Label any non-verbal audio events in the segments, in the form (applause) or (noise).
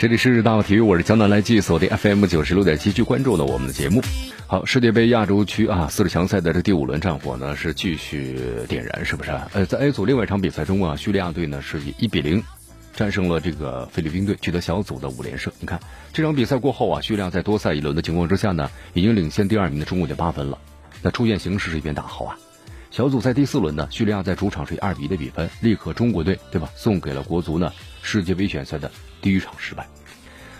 这里是大话体育，我是江南来记，锁定 FM 九十六点七，去关注呢我们的节目。好，世界杯亚洲区啊四十强赛的这第五轮战火呢是继续点燃，是不是？呃，在 A 组另外一场比赛中啊，叙利亚队呢是以一比零战胜了这个菲律宾队，取得小组的五连胜。你看这场比赛过后啊，叙利亚在多赛一轮的情况之下呢，已经领先第二名的中国队八分了。那出现形势是一片大好啊。小组赛第四轮呢，叙利亚在主场是以二比一的比分力克中国队，对吧？送给了国足呢世界杯选赛的。第一场失败。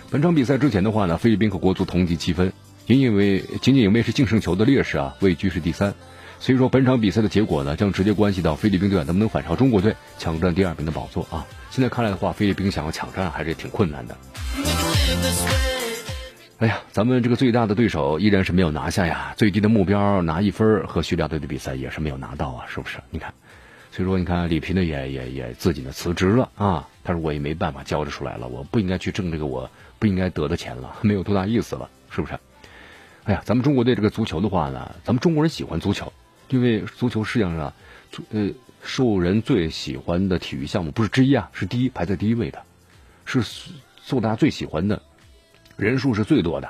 本场比赛之前的话呢，菲律宾和国足同积七分，仅因为仅仅因为是净胜球的劣势啊，位居是第三。所以说本场比赛的结果呢，将直接关系到菲律宾队能不能反超中国队，抢占第二名的宝座啊。现在看来的话，菲律宾想要抢占还是挺困难的。哎呀，咱们这个最大的对手依然是没有拿下呀，最低的目标拿一分和叙利亚队的比赛也是没有拿到啊，是不是？你看。所以说，你看里皮呢也也也自己呢辞职了啊。他说我也没办法交着出来了，我不应该去挣这个我不应该得的钱了，(laughs) 没有多大意思了，是不是？哎呀，咱们中国队这个足球的话呢，咱们中国人喜欢足球，因为足球世界上，呃，受人最喜欢的体育项目不是之一啊，是第一排在第一位的，是受大家最喜欢的，人数是最多的。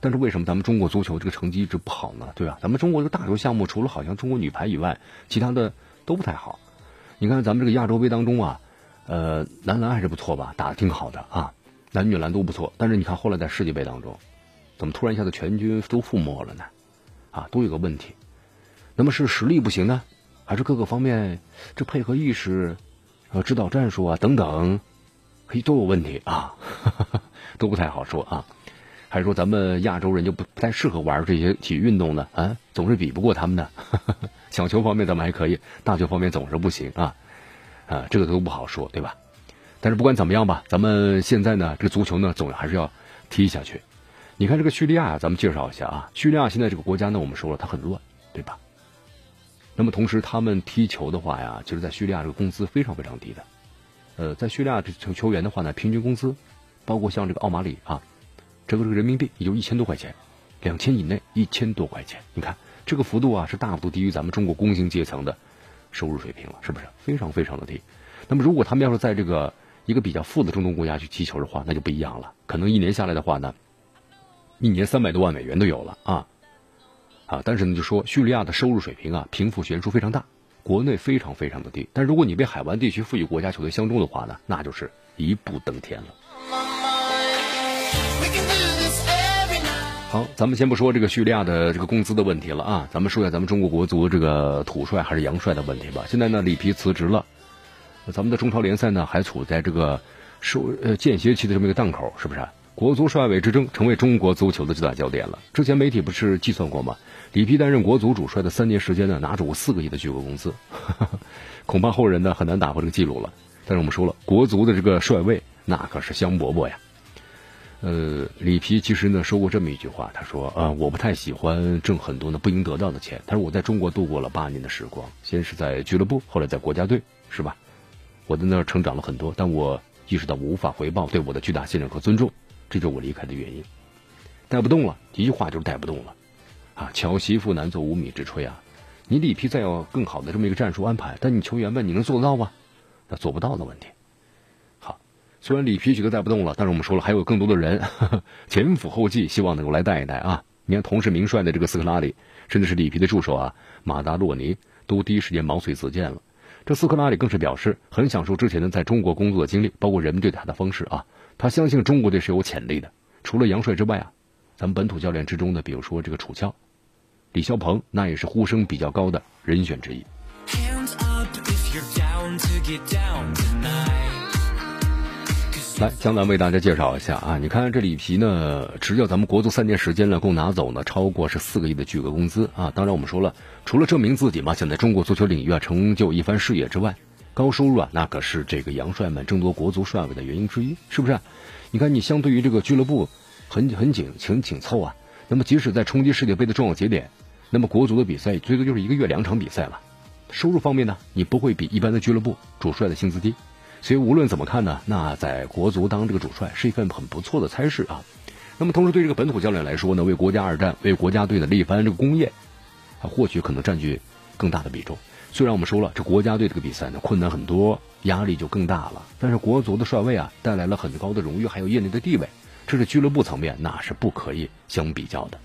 但是为什么咱们中国足球这个成绩一直不好呢？对吧？咱们中国这个大球项目，除了好像中国女排以外，其他的都不太好。你看咱们这个亚洲杯当中啊，呃，男篮还是不错吧，打的挺好的啊，男女篮都不错。但是你看后来在世界杯当中，怎么突然一下子全军都覆没了呢？啊，都有个问题。那么是实力不行呢，还是各个方面这配合意识、呃指导战术啊等等，嘿都有问题啊，(laughs) 都不太好说啊。还是说咱们亚洲人就不不太适合玩这些体育运动呢？啊，总是比不过他们呢。(laughs) 小球方面咱们还可以，大球方面总是不行啊。啊，这个都不好说，对吧？但是不管怎么样吧，咱们现在呢，这个足球呢，总还是要踢下去。你看这个叙利亚，咱们介绍一下啊。叙利亚现在这个国家呢，我们说了它很乱，对吧？那么同时他们踢球的话呀，就是，在叙利亚这个工资非常非常低的。呃，在叙利亚这球球员的话呢，平均工资，包括像这个奥马里啊。这个这个人民币也就一千多块钱，两千以内一千多块钱，你看这个幅度啊是大幅度低于咱们中国工薪阶层的收入水平了，是不是非常非常的低？那么如果他们要是在这个一个比较富的中东国家去踢球的话，那就不一样了，可能一年下来的话呢，一年三百多万美元都有了啊啊！但是呢，就说叙利亚的收入水平啊，贫富悬殊非常大，国内非常非常的低。但如果你被海湾地区富裕国家球队相中的话呢，那就是一步登天了。好，咱们先不说这个叙利亚的这个工资的问题了啊，咱们说一下咱们中国国足这个土帅还是洋帅的问题吧。现在呢，里皮辞职了，咱们的中超联赛呢还处在这个收呃间歇期的这么一个档口，是不是？国足帅位之争成为中国足球的最大焦点了。之前媒体不是计算过吗？里皮担任国足主帅的三年时间呢，拿出四个亿的巨额工资，(laughs) 恐怕后人呢很难打破这个记录了。但是我们说了，国足的这个帅位那可是香饽饽呀。呃，里皮其实呢说过这么一句话，他说：“啊，我不太喜欢挣很多呢不应得到的钱。他说我在中国度过了八年的时光，先是在俱乐部，后来在国家队，是吧？我在那儿成长了很多，但我意识到我无法回报对我的巨大信任和尊重，这就是我离开的原因。带不动了，一句话就是带不动了。啊，巧媳妇难做无米之炊啊！你里皮再有更好的这么一个战术安排，但你球员们你能做得到吗？那做不到的问题。”虽然里皮觉得带不动了，但是我们说了，还有更多的人 (laughs) 前赴后继，希望能够来带一带啊！你看，同是名帅的这个斯科拉里，甚至是里皮的助手啊马达洛尼，都第一时间毛遂自荐了。这斯科拉里更是表示很享受之前呢在中国工作的经历，包括人们对他的方式啊。他相信中国队是有潜力的。除了杨帅之外啊，咱们本土教练之中的，比如说这个楚乔、李霄鹏，那也是呼声比较高的人选之一。来，江南为大家介绍一下啊！你看这里皮呢，执教咱们国足三年时间呢，共拿走呢超过是四个亿的巨额工资啊！当然我们说了，除了证明自己嘛，想在中国足球领域啊成就一番事业之外，高收入啊那可是这个洋帅们争夺国足帅位的原因之一，是不是？你看你相对于这个俱乐部很很紧很紧凑啊，那么即使在冲击世界杯的重要节点，那么国足的比赛最多就是一个月两场比赛了。收入方面呢，你不会比一般的俱乐部主帅的薪资低。所以无论怎么看呢，那在国足当这个主帅是一份很不错的差事啊。那么同时对这个本土教练来说呢，为国家而战，为国家队的立一番这个功业，啊，或许可能占据更大的比重。虽然我们说了，这国家队这个比赛呢困难很多，压力就更大了。但是国足的帅位啊，带来了很高的荣誉，还有业内的地位，这是俱乐部层面那是不可以相比较的。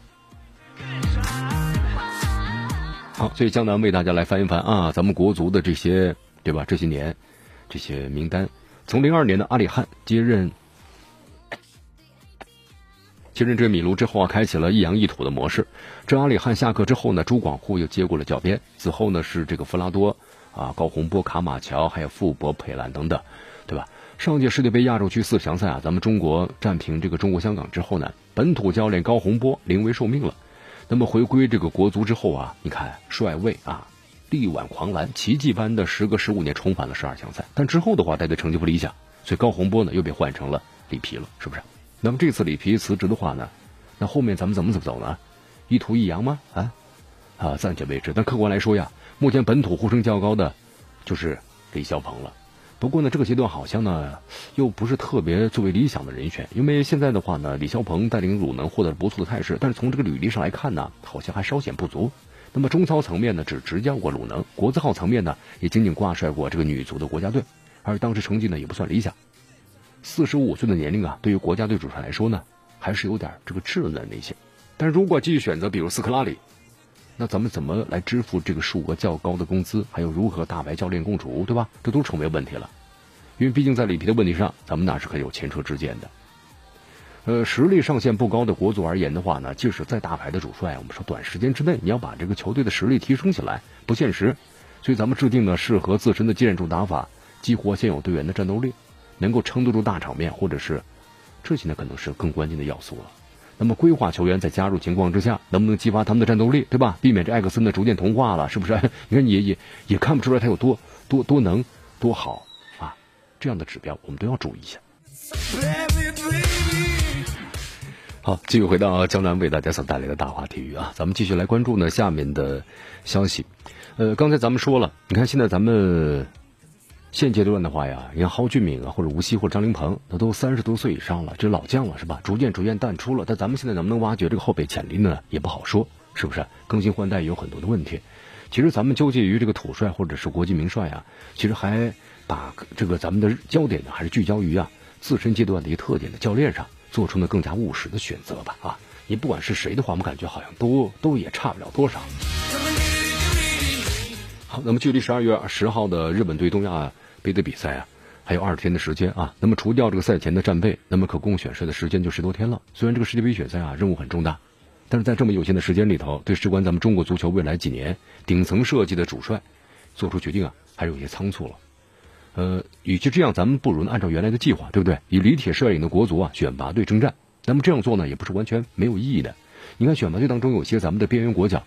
好，所以江南为大家来翻一翻啊，咱们国足的这些对吧？这些年。这些名单，从零二年的阿里汉接任接任这米卢之后啊，开启了一洋一土的模式。这阿里汉下课之后呢，朱广沪又接过了教鞭。此后呢，是这个弗拉多啊、高洪波、卡马乔，还有傅博、佩兰等等，对吧？上届世界杯亚洲区四强赛啊，咱们中国战平这个中国香港之后呢，本土教练高洪波临危受命了。那么回归这个国足之后啊，你看帅位啊。力挽狂澜，奇迹般的时隔十五年重返了十二强赛，但之后的话带队成绩不理想，所以高洪波呢又被换成了里皮了，是不是？那么这次里皮辞职的话呢，那后面咱们怎么怎么走呢？一图一扬吗？啊啊，暂且未知。但客观来说呀，目前本土呼声较高的就是李霄鹏了。不过呢，这个阶段好像呢又不是特别作为理想的人选，因为现在的话呢，李霄鹏带领鲁能获得了不错的态势，但是从这个履历上来看呢，好像还稍显不足。那么中超层面呢，只执教过鲁能；国字号层面呢，也仅仅挂帅过这个女足的国家队，而当时成绩呢也不算理想。四十五岁的年龄啊，对于国家队主帅来说呢，还是有点这个稚嫩的那些。但如果继续选择比如斯科拉里，那咱们怎么来支付这个数额较高的工资？还有如何大白教练共处，对吧？这都成为问题了。因为毕竟在里皮的问题上，咱们那是很有前车之鉴的。呃，实力上限不高的国足而言的话呢，即使再大牌的主帅，我们说短时间之内你要把这个球队的实力提升起来不现实，所以咱们制定了适合自身的建筑打法，激活现有队员的战斗力，能够撑得住大场面，或者是这些呢可能是更关键的要素了。那么规划球员在加入情况之下，能不能激发他们的战斗力，对吧？避免这艾克森的逐渐同化了，是不是？(laughs) 你看也也也看不出来他有多多多能多好啊，这样的指标我们都要注意一下。好，继续回到江南为大家所带来的大话体育啊，咱们继续来关注呢下面的消息。呃，刚才咱们说了，你看现在咱们现阶段的话呀，你看蒿俊闵啊，或者吴曦或者张琳芃，他都三十多岁以上了，这老将了是吧？逐渐逐渐淡出了。但咱们现在能不能挖掘这个后备潜力呢？也不好说，是不是？更新换代有很多的问题。其实咱们纠结于这个土帅或者是国际名帅啊，其实还把这个咱们的焦点呢，还是聚焦于啊自身阶段的一个特点的教练上。做出呢更加务实的选择吧啊！你不管是谁的话，我们感觉好像都都也差不了多少。好，那么距离十二月十号的日本队东亚杯的比赛啊，还有二十天的时间啊。那么除掉这个赛前的战备，那么可供选帅的时间就十多天了。虽然这个世界杯选赛啊任务很重大，但是在这么有限的时间里头，对事关咱们中国足球未来几年顶层设计的主帅做出决定啊，还是有些仓促了。呃，与其这样，咱们不如按照原来的计划，对不对？以李铁率领的国足啊选拔队征战。那么这样做呢，也不是完全没有意义的。你看选拔队当中有些咱们的边缘国脚，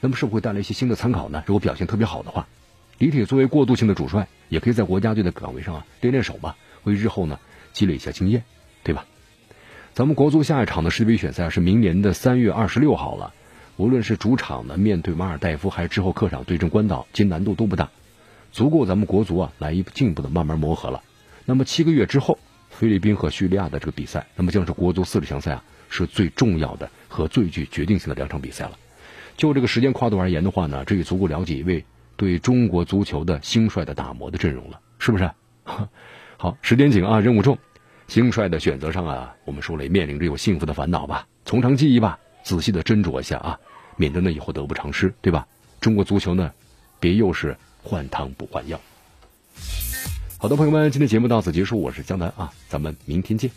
那么是不是会带来一些新的参考呢？如果表现特别好的话，李铁作为过渡性的主帅，也可以在国家队的岗位上啊练练手吧，为日后呢积累一下经验，对吧？咱们国足下一场的世界杯选赛是明年的三月二十六号了。无论是主场呢面对马尔代夫，还是之后客场对阵关岛，其实难度都不大。足够咱们国足啊来一步进一步的慢慢磨合了。那么七个月之后，菲律宾和叙利亚的这个比赛，那么将是国足四十强赛啊是最重要的和最具决定性的两场比赛了。就这个时间跨度而言的话呢，这也足够了解一位对中国足球的兴帅的打磨的阵容了，是不是？(laughs) 好，时间紧啊，任务重，兴帅的选择上啊，我们说了面临着有幸福的烦恼吧，从长计议吧，仔细的斟酌一下啊，免得呢以后得不偿失，对吧？中国足球呢，别又是。换汤不换药。好的，朋友们，今天节目到此结束，我是江南啊，咱们明天见。